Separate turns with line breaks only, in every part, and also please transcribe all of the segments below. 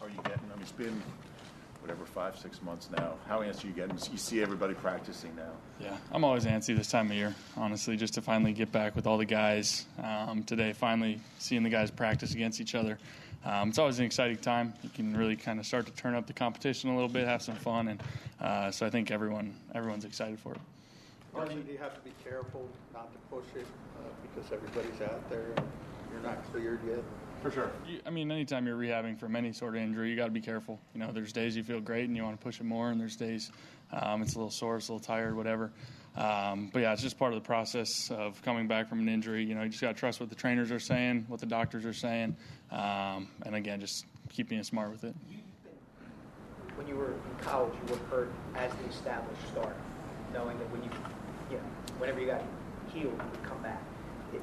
are you getting? I mean, it's been whatever five, six months now. How antsy are you getting? You see everybody practicing now.
Yeah, I'm always antsy this time of year, honestly, just to finally get back with all the guys um, today. Finally, seeing the guys practice against each other. Um, it's always an exciting time. You can really kind of start to turn up the competition a little bit, have some fun, and uh, so I think everyone everyone's excited for it.
Carson, do you have to be careful not to push it uh, because everybody's out there and you're not cleared yet?
For sure. I mean, anytime you're rehabbing from any sort of injury, you got to be careful. You know, there's days you feel great and you want to push it more, and there's days um, it's a little sore, it's a little tired, whatever. Um, but yeah, it's just part of the process of coming back from an injury. You know, you just got to trust what the trainers are saying, what the doctors are saying, um, and again, just keep being smart with it.
When you were in college, you were hurt as the established starter, knowing that when you, you know, whenever you got healed, you would come back.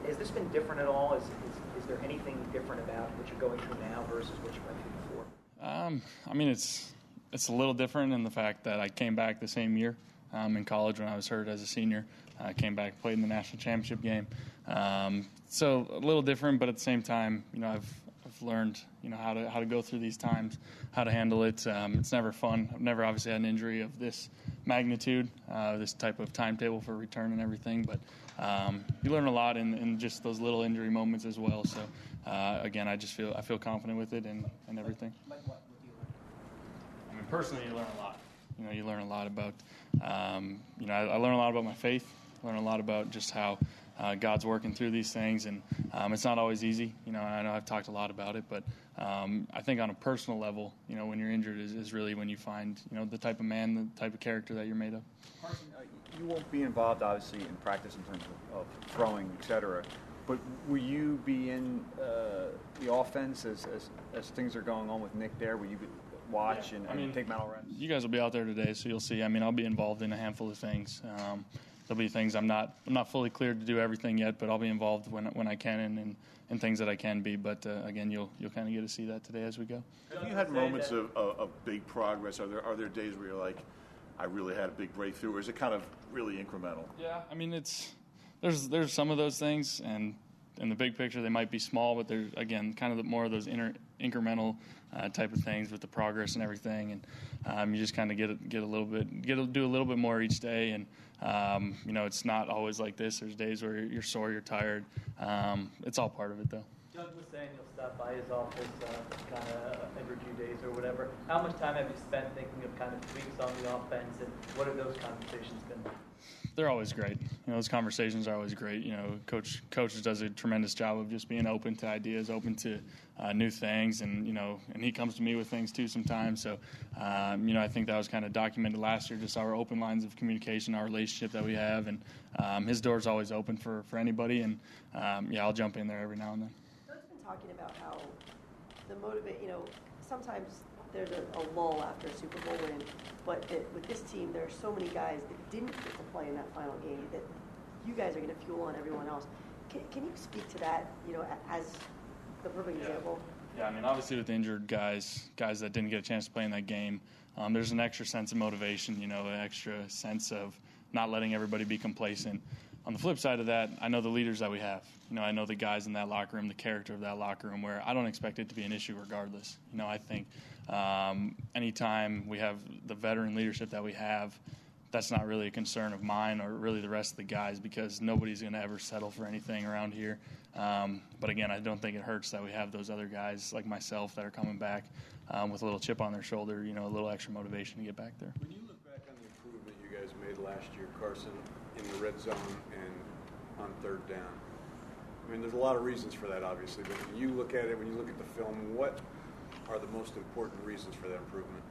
Has this been different at all? Is, is, is there anything different about what you're going through now versus what you went through before?
Um, I mean, it's it's a little different in the fact that I came back the same year um, in college when I was hurt as a senior. I came back, played in the national championship game. Um, so a little different, but at the same time, you know, I've I've learned you know how to how to go through these times, how to handle it. Um, it's never fun. I've never obviously had an injury of this magnitude, uh, this type of timetable for return and everything. But um, you learn a lot in, in, just those little injury moments as well. So uh, again, I just feel I feel confident with it and, and everything.
Like what? What do you learn?
I mean, personally, you learn a lot. You know, you learn a lot about. Um, you know, I, I learn a lot about my faith. I learn a lot about just how uh, God's working through these things, and um, it's not always easy. You know, I know I've talked a lot about it, but um, I think on a personal level, you know, when you're injured is, is, really when you find, you know, the type of man, the type of character that you're made of.
Carson, uh, you won't be involved, obviously, in practice in terms of, of throwing, et cetera. But will you be in uh, the offense as, as, as, things are going on with Nick there? Will you watch yeah. and, and I mean, take mental reps?
You guys will be out there today, so you'll see. I mean, I'll be involved in a handful of things. Um, there'll be things I'm not I'm not fully cleared to do everything yet, but I'll be involved when when I can and and, and things that I can be. But uh, again, you'll you'll kind of get to see that today as we go.
Have you had moments of, of, of, big progress? Are there are there days where you're like, I really had a big breakthrough, or is it kind of really incremental?
Yeah, I mean it's there's there's some of those things and in the big picture, they might be small, but they're again kind of more of those inter, incremental uh, type of things with the progress and everything. And um, you just kind of get get a little bit, get do a little bit more each day. And um, you know, it's not always like this. There's days where you're sore, you're tired. Um, it's all part of it, though.
Doug was saying you'll stop by his office uh, kind of every few days or whatever. How much time have you spent thinking of kind of tweaks on the offense, and what have those conversations been like?
They're always great. You know, those conversations are always great. You know, coach coach does a tremendous job of just being open to ideas, open to uh, new things, and you know, and he comes to me with things too sometimes. So, um, you know, I think that was kind of documented last year, just our open lines of communication, our relationship that we have, and um, his door's always open for for anybody. And um, yeah, I'll jump in there every now and then.
Doug's been talking about how the motivate. You know, sometimes there's a, a, lull after a Super Bowl win. But it, with this team, there are so many guys that didn't get to play in that final game that you guys are going to fuel on everyone else. Can, can you speak to that, you know, as the perfect
yeah.
example?
Yeah, I mean, obviously with injured guys, guys that didn't get a chance to play in that game, um, there's an extra sense of motivation, you know, an extra sense of not letting everybody be complacent on the flip side of that, I know the leaders that we have. You know, I know the guys in that locker room, the character of that locker room, where I don't expect it to be an issue regardless. You know, I think um, anytime we have the veteran leadership that we have, that's not really a concern of mine or really the rest of the guys because nobody's going to ever settle for anything around here. Um, but again, I don't think it hurts that we have those other guys like myself that are coming back um, with a little chip on their shoulder, you know, a little extra motivation to get back there.
When you look back on the improvement you guys made last year, Carson, in the red zone and on third down, I mean, there's a lot of reasons for that, obviously, but when you look at it, when you look at the film, what are the most important reasons for that improvement?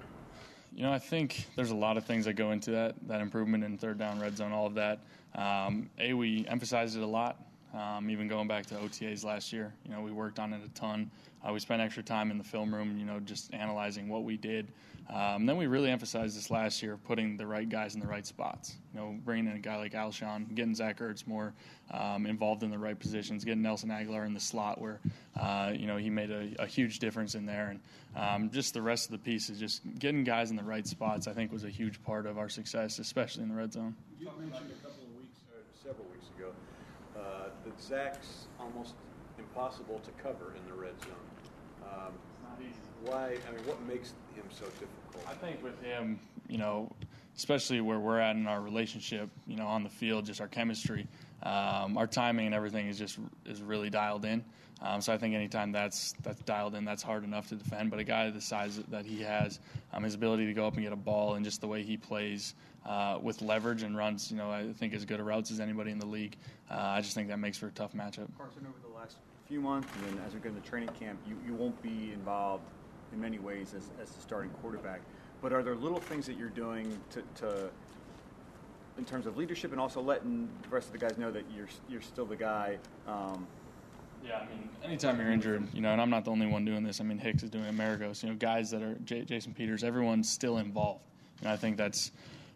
You know, I think there's a lot of things that go into that that improvement in third down, red zone, all of that. Um, a, we emphasized it a lot. Um, even going back to OTAs last year, you know, we worked on it a ton. Uh, we spent extra time in the film room, you know, just analyzing what we did. Um, then we really emphasized this last year, putting the right guys in the right spots. You know, bringing in a guy like Alshon, getting Zach Ertz more um, involved in the right positions, getting Nelson Agholor in the slot where, uh, you know, he made a, a, huge difference in there. And um, just the rest of the pieces, just getting guys in the right spots, I think was a huge part of our success, especially in the red zone.
You mentioned a couple of weeks, or several weeks ago, Zach's almost impossible to cover in the red zone. Um, Why? I mean, what makes him so difficult?
I think with him, you know, especially where we're at in our relationship, you know, on the field, just our chemistry, um, our timing and everything is just is really dialed in. Um, so I think anytime that's that's dialed in, that's hard enough to defend. But a guy the size that he has, um, his ability to go up and get a ball, and just the way he plays uh, with leverage and runs, you know, I think as good a routes as anybody in the league. Uh, I just think that makes for a tough matchup.
Carson, over the last few months, and then as we go into training camp, you, you won't be involved in many ways as, as the starting quarterback. But are there little things that you're doing to, to in terms of leadership and also letting the rest of the guys know that you're you're still the guy? Um,
Yeah, I mean, anytime you're injured, you know, and I'm not the only one doing this. I mean, Hicks is doing it, Maragos, you know, guys that are J- Jason Peters, everyone's still involved. And I think that's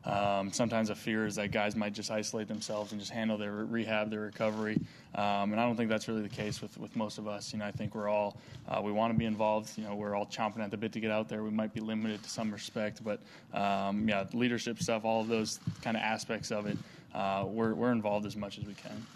um, sometimes a fear is that guys might just isolate themselves and just handle their rehab, their recovery. Um, and I don't think that's really the case with, with most of us. You know, I think we're all, uh, we want to be involved. You know, we're all chomping at the bit to get out there. We might be limited to some respect, but um, yeah, leadership stuff, all of those kind of aspects of it, uh, we're, we're involved as much as we can.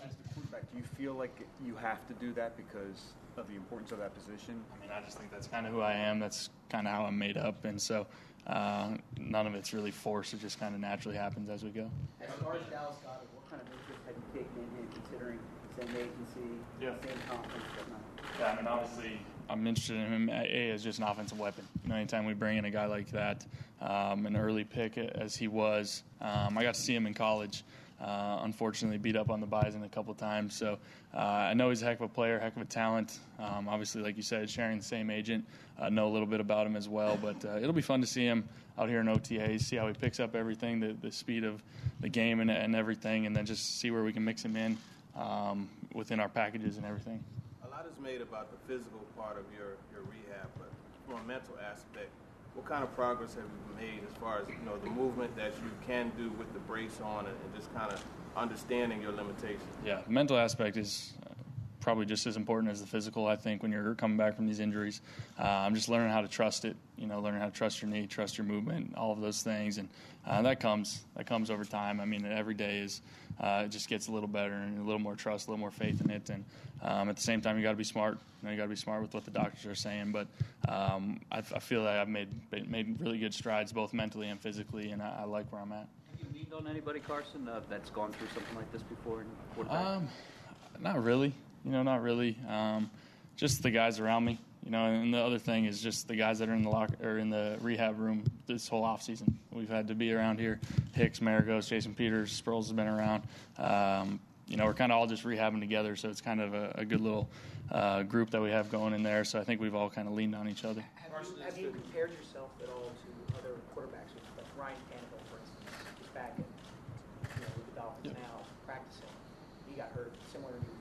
As do you feel like you have to do that because of the importance of that position?
I mean, I just think that's kind of who I am. That's kind of how I'm made up, and so uh, none of it's really forced. It just kind of naturally happens as we go.
As far as Dallas Goedert, what kind of interest have you taken in him, considering same agency,
Yeah.
same conference, whatnot?
Yeah, I mean, obviously, I'm interested in him a as just an offensive weapon. You know, anytime we bring in a guy like that, um, an early pick as he was, um, I got to see him in college. Uh, unfortunately, beat up on the Bison a couple times. So uh, I know he's a heck of a player, heck of a talent. Um, obviously, like you said, sharing the same agent, uh, know a little bit about him as well. But uh, it'll be fun to see him out here in OTAs, see how he picks up everything, the, the speed of the game and, and everything, and then just see where we can mix him in um, within our packages and everything.
A lot is made about the physical part of your, your rehab, but from a mental aspect, what kind of progress have you made as far as you know the movement that you can do with the brace on and, and just kind of understanding your limitations?
Yeah, the mental aspect is probably just as important as the physical. I think when you're coming back from these injuries, uh, I'm just learning how to trust it. You know, learning how to trust your knee, trust your movement, all of those things, and uh, that comes that comes over time. I mean, every day is uh, it just gets a little better and a little more trust, a little more faith in it, and um, at the same time, you got to be smart. You, know, you got to be smart with what the doctors are saying. But um, I, I feel like I've made made really good strides both mentally and physically, and I, I like where I'm at.
Have you leaned on anybody, Carson, uh, that's gone through something like this before in?
Um, not really. You know, not really. Um, just the guys around me. You know, and the other thing is just the guys that are in the locker or in the rehab room this whole off season. We've had to be around here. Hicks, Maragos, Jason Peters, Sproles has been around. Um, you know, we're kind of all just rehabbing together, so it's kind of a, a good little uh, group that we have going in there. So I think we've all kind of leaned on each other.
Have you, have you compared yourself at all to other quarterbacks, like Ryan Tannehill, for instance, who's back at, you know, with the Dolphins
Yeah.
now, practicing? He got hurt similar to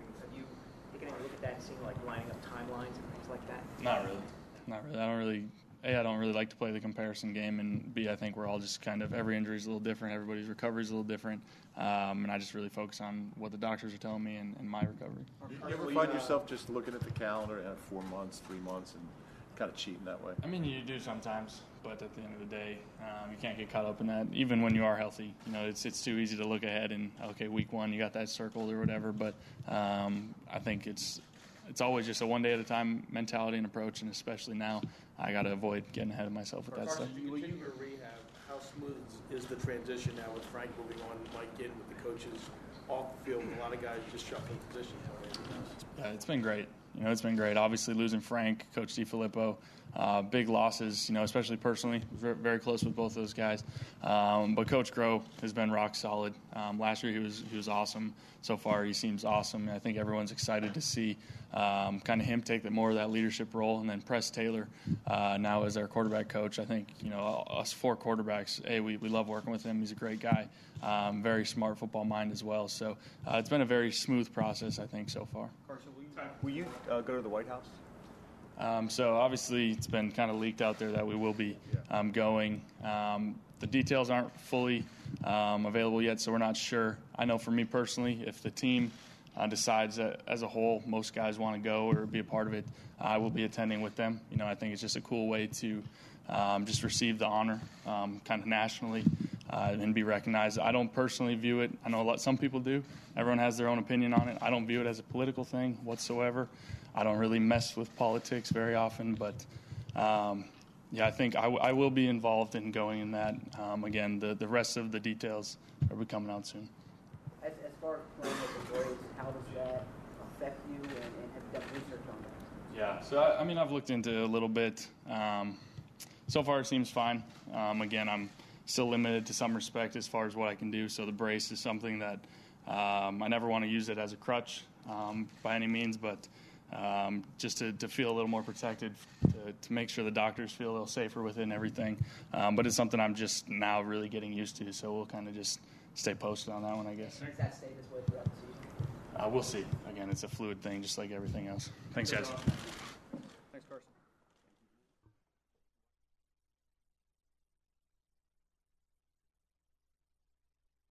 you four months before you. Have you taken any look at that and seen like lining up timelines and things like that?
Not really. Not really. I don't really. A, I don't really like to play the comparison game, and B, I think we're all just kind of every injury is a little different. Everybody's recovery is a little different, um, and I just really focus on what the doctors are telling me and, and my recovery.
You you ever find yourself just looking at the calendar and four months, three months, and kind of cheating that way?
I mean, you do sometimes, but at the end of the day, um, you can't get caught up in that. Even when you are healthy, you know, it's it's too easy to look ahead and okay, week one, you got that circled or whatever. But um, I think it's it's always just a one day at a time mentality and approach, and especially now, I got to avoid getting ahead of myself with that stuff.
Carson, you continue your rehab. How smooth is the transition now with Frank moving on, Mike in with the coaches off the field, with a lot of guys just shuffling positions already?
Yeah, it's been great. You know, it's been great. Obviously, losing Frank, Coach DiFilippo, uh, big losses. You know, especially personally, very, close with both of those guys. Um, but Coach Groh has been rock solid. Um, last year, he was he was awesome. So far, he seems awesome. I think everyone's excited to see um, kind of him take the, more of that leadership role, and then Press Taylor uh, now as our quarterback coach. I think you know us four quarterbacks. Hey, we, we love working with him. He's a great guy. Um, very smart football mind as well. So uh, it's been a very smooth process, I think, so far.
Carson, will you, uh, go to the White House?
Um, so obviously, it's been kind of leaked out there that we will be um, going. Um, the details aren't fully um, available yet, so we're not sure. I know for me personally, if the team uh, decides that as a whole most guys want to go or be a part of it, I will be attending with them. You know, I think it's just a cool way to um, just receive the honor, um, kind of nationally. Uh, and be recognized. I don't personally view it. I know a lot. Some people do. Everyone has their own opinion on it. I don't view it as a political thing whatsoever. I don't really mess with politics very often, but um, yeah, I think I, w- I will be involved in going in that. Um, again, the the rest of the details are be coming out soon.
As, as far as playing with the Braves, how does that affect you, and, and have you done research on that?
Yeah. So I, I mean, I've looked into it a little bit. Um, so far, it seems fine. Um, again, I'm still limited to some respect as far as what I can do. So the brace is something that um, I never want to use it as a crutch um, by any means, but um, just to, to feel a little more protected, to, to make sure the doctors feel a little safer within everything. Um, but it's something I'm just now really getting used to. So we'll kind of just stay posted on that one, I guess.
Does that stay this way throughout the season?
Uh, we'll see. Again, it's a fluid thing, just like everything else. Thanks, guys.